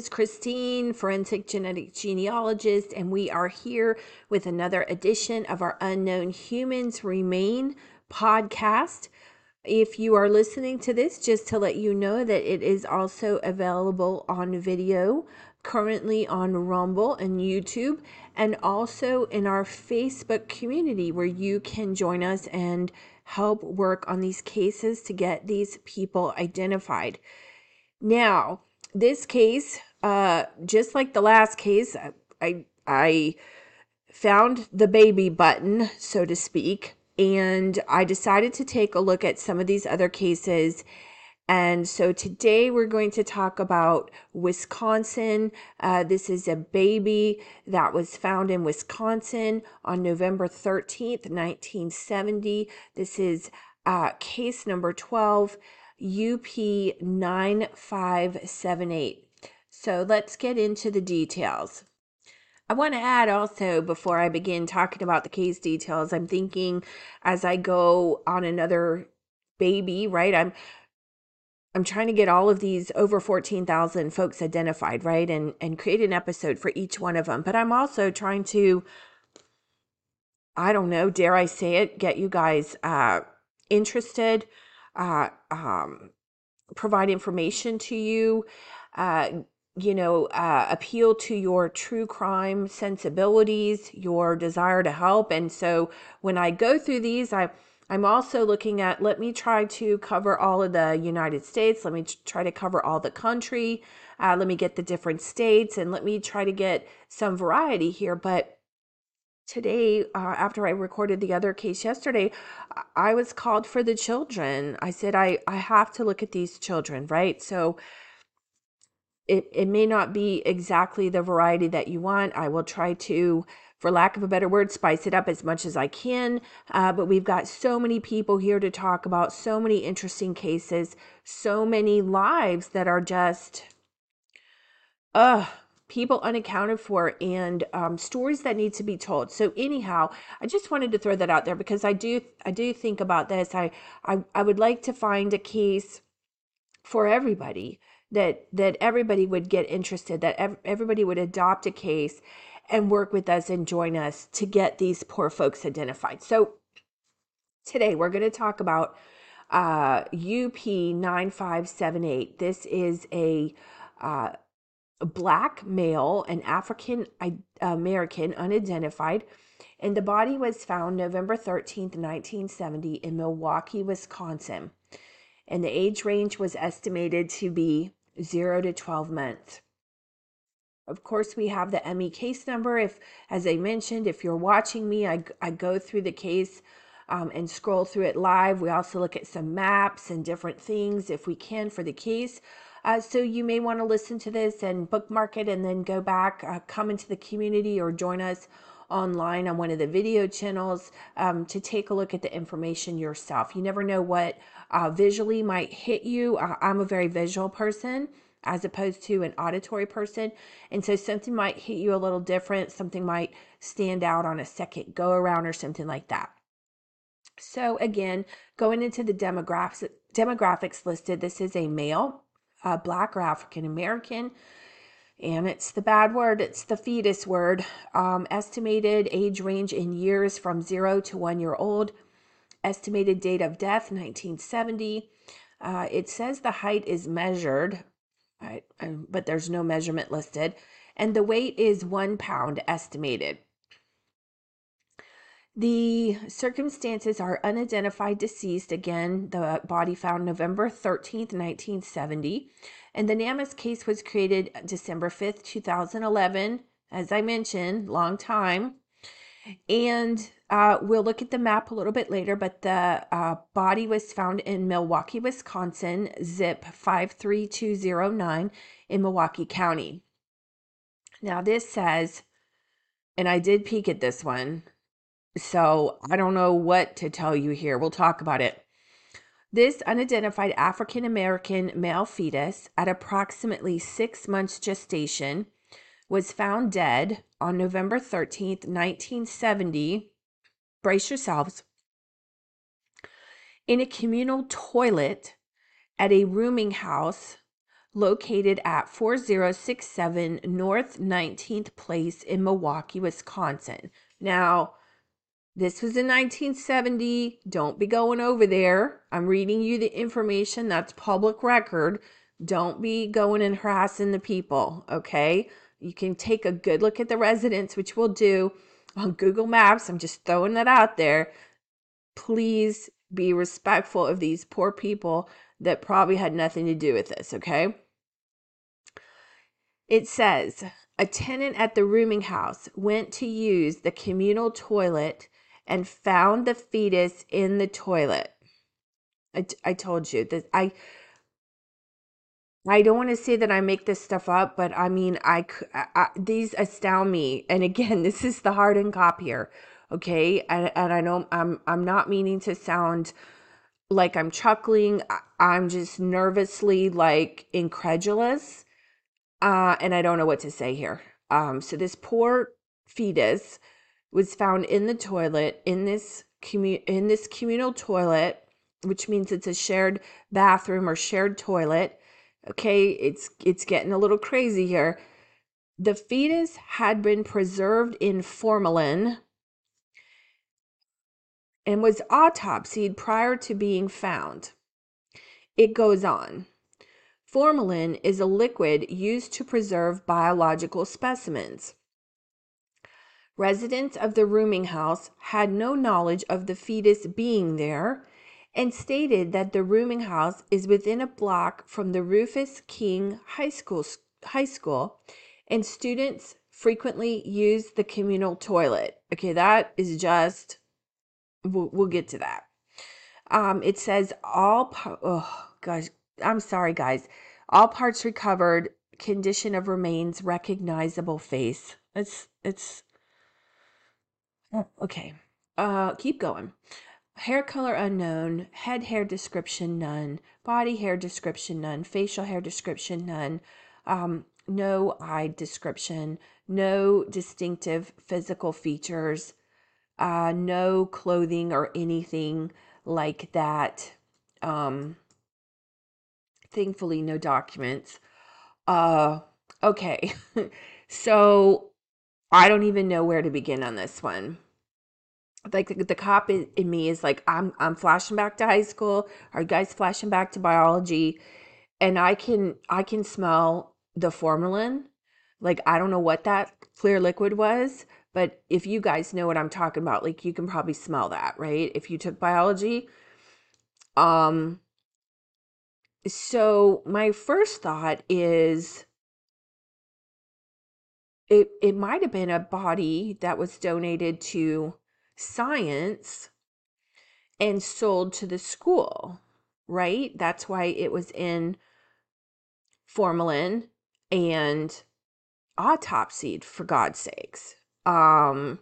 is Christine, forensic genetic genealogist, and we are here with another edition of our Unknown Humans Remain podcast. If you are listening to this, just to let you know that it is also available on video, currently on Rumble and YouTube, and also in our Facebook community where you can join us and help work on these cases to get these people identified. Now, this case, uh, just like the last case, I I found the baby button, so to speak, and I decided to take a look at some of these other cases. And so today we're going to talk about Wisconsin. Uh, this is a baby that was found in Wisconsin on November 13th, 1970. This is uh, case number 12. UP9578. So let's get into the details. I want to add also before I begin talking about the case details, I'm thinking as I go on another baby, right? I'm I'm trying to get all of these over 14,000 folks identified, right? And and create an episode for each one of them. But I'm also trying to I don't know, dare I say it, get you guys uh interested uh, um, provide information to you, uh, you know, uh, appeal to your true crime sensibilities, your desire to help. And so when I go through these, I I'm also looking at let me try to cover all of the United States. Let me try to cover all the country. Uh, let me get the different states and let me try to get some variety here. But today, uh, after I recorded the other case yesterday, I was called for the children. I said, I, I have to look at these children, right? So it, it may not be exactly the variety that you want. I will try to, for lack of a better word, spice it up as much as I can. Uh, but we've got so many people here to talk about, so many interesting cases, so many lives that are just, ugh people unaccounted for and um, stories that need to be told so anyhow i just wanted to throw that out there because i do i do think about this i i, I would like to find a case for everybody that that everybody would get interested that ev- everybody would adopt a case and work with us and join us to get these poor folks identified so today we're going to talk about uh, up 9578 this is a uh, black male, an African American, unidentified, and the body was found November 13th, 1970, in Milwaukee, Wisconsin. And the age range was estimated to be 0 to 12 months. Of course, we have the ME case number. If, as I mentioned, if you're watching me, I, I go through the case um, and scroll through it live. We also look at some maps and different things if we can for the case. Uh, so you may want to listen to this and bookmark it and then go back, uh, come into the community or join us online on one of the video channels um, to take a look at the information yourself. You never know what uh, visually might hit you. Uh, I'm a very visual person as opposed to an auditory person. And so something might hit you a little different, something might stand out on a second go around or something like that. So again, going into the demographics demographics listed, this is a male uh, black or African American. And it's the bad word, it's the fetus word. Um, estimated age range in years from zero to one year old. Estimated date of death 1970. Uh, it says the height is measured, but there's no measurement listed. And the weight is one pound estimated. The circumstances are unidentified deceased. Again, the body found November 13th, 1970. And the NamUs case was created December 5th, 2011. As I mentioned, long time. And uh, we'll look at the map a little bit later, but the uh, body was found in Milwaukee, Wisconsin, zip 53209 in Milwaukee County. Now, this says, and I did peek at this one, so I don't know what to tell you here. We'll talk about it. This unidentified African American male fetus at approximately six months gestation was found dead on November 13th, 1970. Brace yourselves. In a communal toilet at a rooming house located at 4067 North 19th Place in Milwaukee, Wisconsin. Now, this was in 1970. Don't be going over there. I'm reading you the information that's public record. Don't be going and harassing the people, okay? You can take a good look at the residents, which we'll do on Google Maps. I'm just throwing that out there. Please be respectful of these poor people that probably had nothing to do with this, okay? It says a tenant at the rooming house went to use the communal toilet and found the fetus in the toilet. I, I told you that I I don't want to say that I make this stuff up, but I mean I, I these astound me. And again, this is the hardened cop here, okay? And and I know I'm I'm not meaning to sound like I'm chuckling. I'm just nervously like incredulous uh, and I don't know what to say here. Um, so this poor fetus was found in the toilet in this commu- in this communal toilet, which means it's a shared bathroom or shared toilet. Okay, it's it's getting a little crazy here. The fetus had been preserved in formalin and was autopsied prior to being found. It goes on. Formalin is a liquid used to preserve biological specimens. Residents of the rooming house had no knowledge of the fetus being there and stated that the rooming house is within a block from the Rufus King High School, high school and students frequently use the communal toilet. Okay, that is just, we'll, we'll get to that. Um, it says all, oh gosh, I'm sorry, guys. All parts recovered. Condition of remains recognizable face. It's it's oh, okay. Uh, keep going. Hair color unknown. Head hair description none. Body hair description none. Facial hair description none. Um, no eye description. No distinctive physical features. Uh, no clothing or anything like that. Um, thankfully no documents. Uh okay. so I don't even know where to begin on this one. Like the, the cop in, in me is like I'm I'm flashing back to high school. Are you guys flashing back to biology, and I can I can smell the formalin. Like I don't know what that clear liquid was, but if you guys know what I'm talking about, like you can probably smell that, right? If you took biology. Um so my first thought is it it might have been a body that was donated to science and sold to the school, right? That's why it was in formalin and autopsied for God's sakes. Um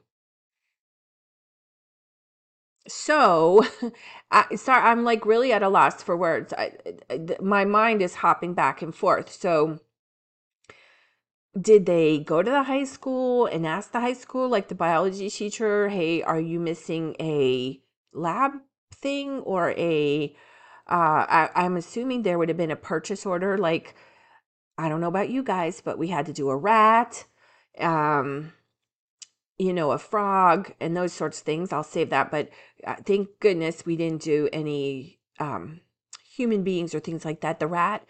so I, sorry i'm like really at a loss for words I, I, my mind is hopping back and forth so did they go to the high school and ask the high school like the biology teacher hey are you missing a lab thing or a uh, I, i'm assuming there would have been a purchase order like i don't know about you guys but we had to do a rat um you know, a frog and those sorts of things. I'll save that. But uh, thank goodness we didn't do any um, human beings or things like that. The rat,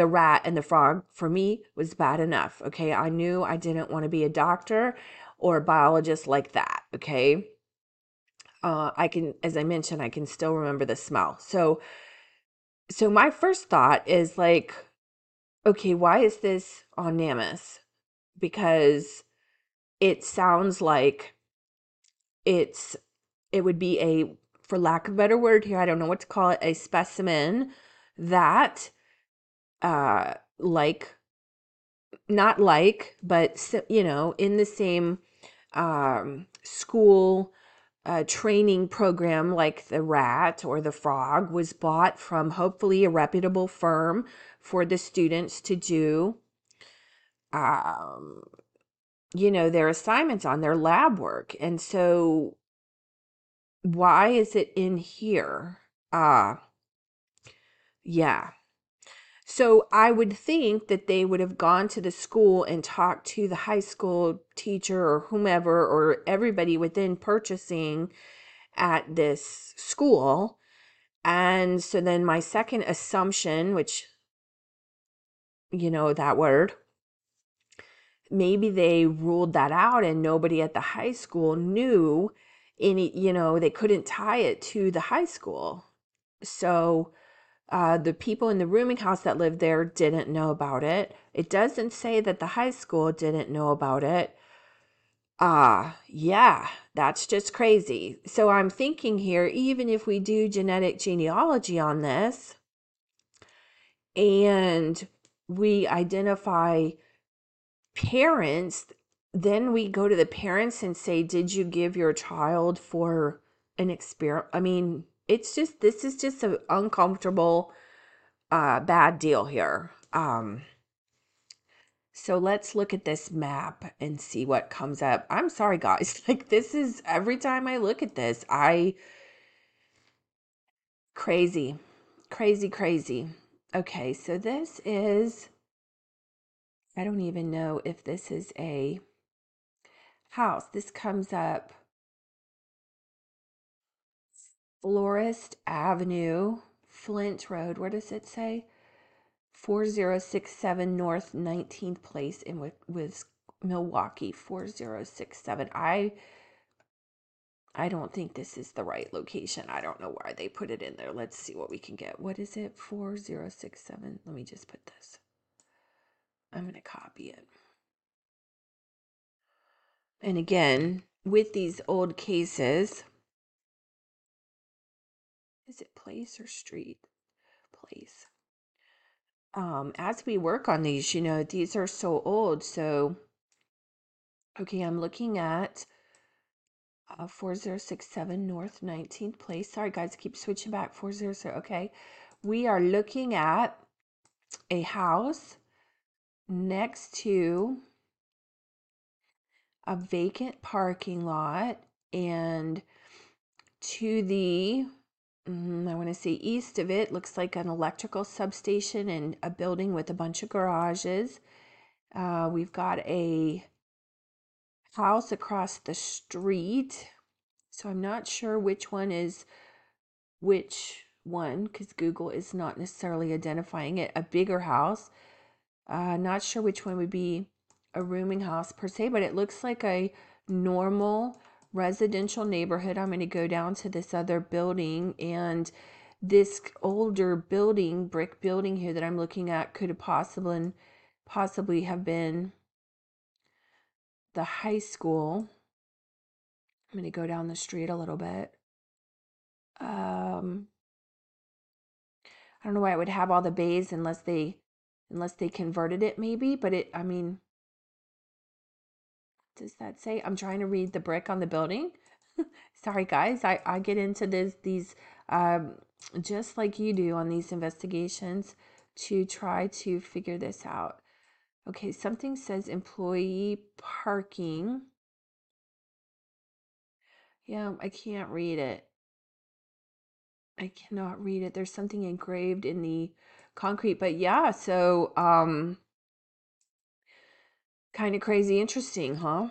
the rat and the frog for me was bad enough. Okay. I knew I didn't want to be a doctor or a biologist like that. Okay. Uh, I can, as I mentioned, I can still remember the smell. So, so my first thought is like, okay, why is this on NamUs? Because it sounds like it's it would be a for lack of a better word here i don't know what to call it a specimen that uh like not like but you know in the same um school uh, training program like the rat or the frog was bought from hopefully a reputable firm for the students to do um, you know, their assignments on their lab work. And so why is it in here? Uh, yeah. So I would think that they would have gone to the school and talked to the high school teacher or whomever or everybody within purchasing at this school. And so then my second assumption, which, you know, that word, maybe they ruled that out and nobody at the high school knew any, you know, they couldn't tie it to the high school. So uh, the people in the rooming house that lived there didn't know about it. It doesn't say that the high school didn't know about it. Ah, uh, yeah, that's just crazy. So I'm thinking here, even if we do genetic genealogy on this and we identify parents, then we go to the parents and say, Did you give your child for an experiment? I mean, it's just this is just an uncomfortable uh bad deal here. Um so let's look at this map and see what comes up. I'm sorry guys. Like this is every time i look at this i crazy. Crazy crazy. Okay so this is i don't even know if this is a house. This comes up Florist Avenue, Flint Road. Where does it say? 4067 North 19th Place in with, with Milwaukee 4067. I I don't think this is the right location. I don't know why they put it in there. Let's see what we can get. What is it? 4067. Let me just put this. I'm going to copy it. And again, with these old cases, is it place or street? Place. Um, as we work on these, you know, these are so old. So, okay, I'm looking at uh, 4067 North 19th Place. Sorry, guys, keep switching back. 400. Okay. We are looking at a house next to a vacant parking lot and to the I want to say east of it looks like an electrical substation and a building with a bunch of garages. Uh, we've got a house across the street. So I'm not sure which one is which one because Google is not necessarily identifying it. A bigger house. Uh, not sure which one would be a rooming house per se, but it looks like a normal residential neighborhood. I'm going to go down to this other building and this older building, brick building here that I'm looking at could have possibly possibly have been the high school. I'm going to go down the street a little bit. Um I don't know why it would have all the bays unless they unless they converted it maybe, but it I mean does that say? I'm trying to read the brick on the building. Sorry, guys. I, I get into this these um, just like you do on these investigations to try to figure this out. Okay, something says employee parking. Yeah, I can't read it. I cannot read it. There's something engraved in the concrete, but yeah, so um Kind of crazy interesting, huh?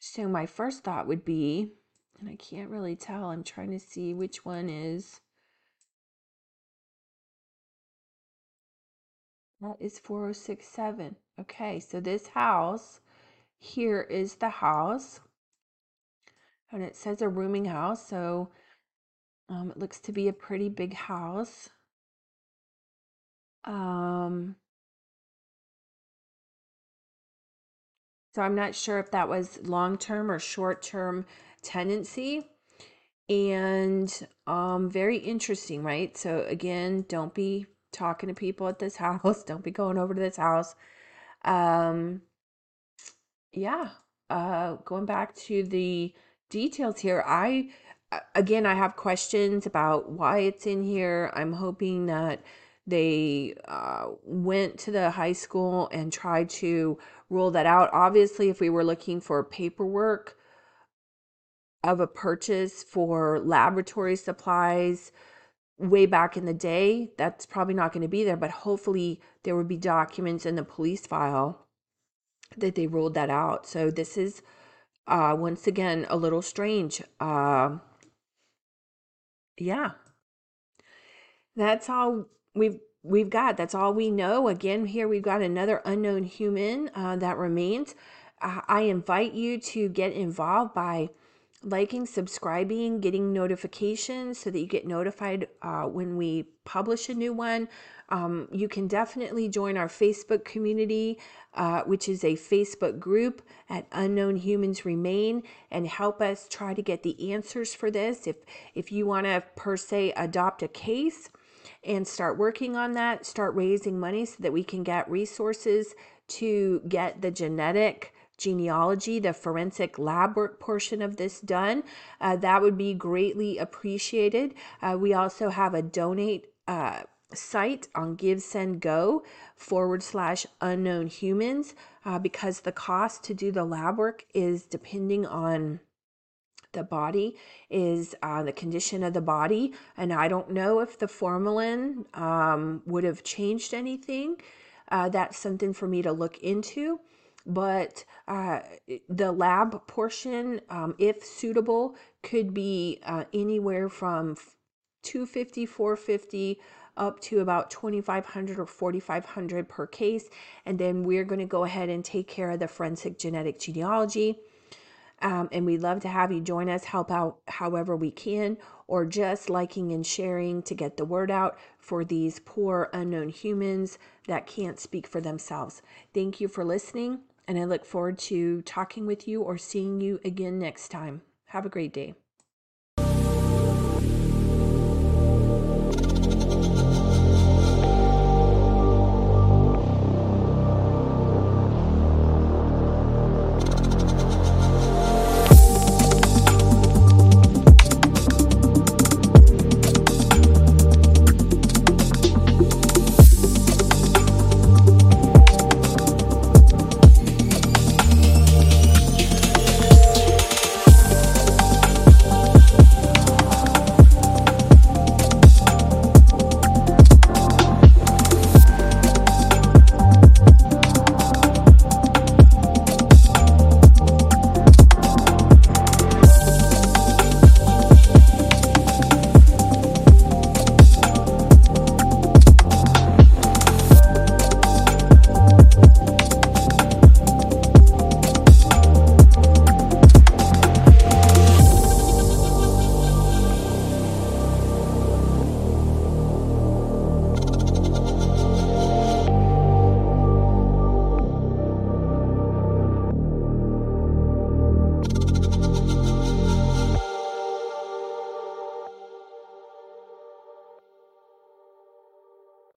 So my first thought would be, and I can't really tell, I'm trying to see which one is. That is 4067. Okay, so this house here is the house. And it says a rooming house, so um, it looks to be a pretty big house. Um, So I'm not sure if that was long term or short term tenancy. And um, very interesting, right? So again, don't be talking to people at this house. Don't be going over to this house. Um, yeah. Uh, going back to the details here, I again I have questions about why it's in here. I'm hoping that they uh, went to the high school and tried to rule that out. Obviously, if we were looking for paperwork of a purchase for laboratory supplies, way back in the day, that's probably not going to be there, but hopefully there would be documents in the police file that they ruled that out. So this is uh, once again a little strange. Uh, yeah, that's all we've we've got. That's all we know. Again, here we've got another unknown human uh, that remains. I invite you to get involved by liking, subscribing, getting notifications so that you get notified uh, when we publish a new one. Um, you can definitely join our Facebook community, uh, which is a Facebook group at Unknown Humans Remain, and help us try to get the answers for this. If if you want to per se adopt a case and start working on that, start raising money so that we can get resources to get the genetic genealogy, the forensic lab work portion of this done, uh, that would be greatly appreciated. Uh, we also have a donate uh, site on GiveSendGo forward slash unknown humans uh, because the cost to do the lab work is depending on the body is uh, the condition of the body and i don't know if the formalin um, would have changed anything uh, that's something for me to look into but uh, the lab portion, um, if suitable, could be uh, anywhere from 250, 450 up to about 2500 or 4500 per case. And then we're going to go ahead and take care of the forensic genetic genealogy. Um, and we'd love to have you join us, help out however we can, or just liking and sharing to get the word out for these poor unknown humans that can't speak for themselves. Thank you for listening and I look forward to talking with you or seeing you again next time. Have a great day.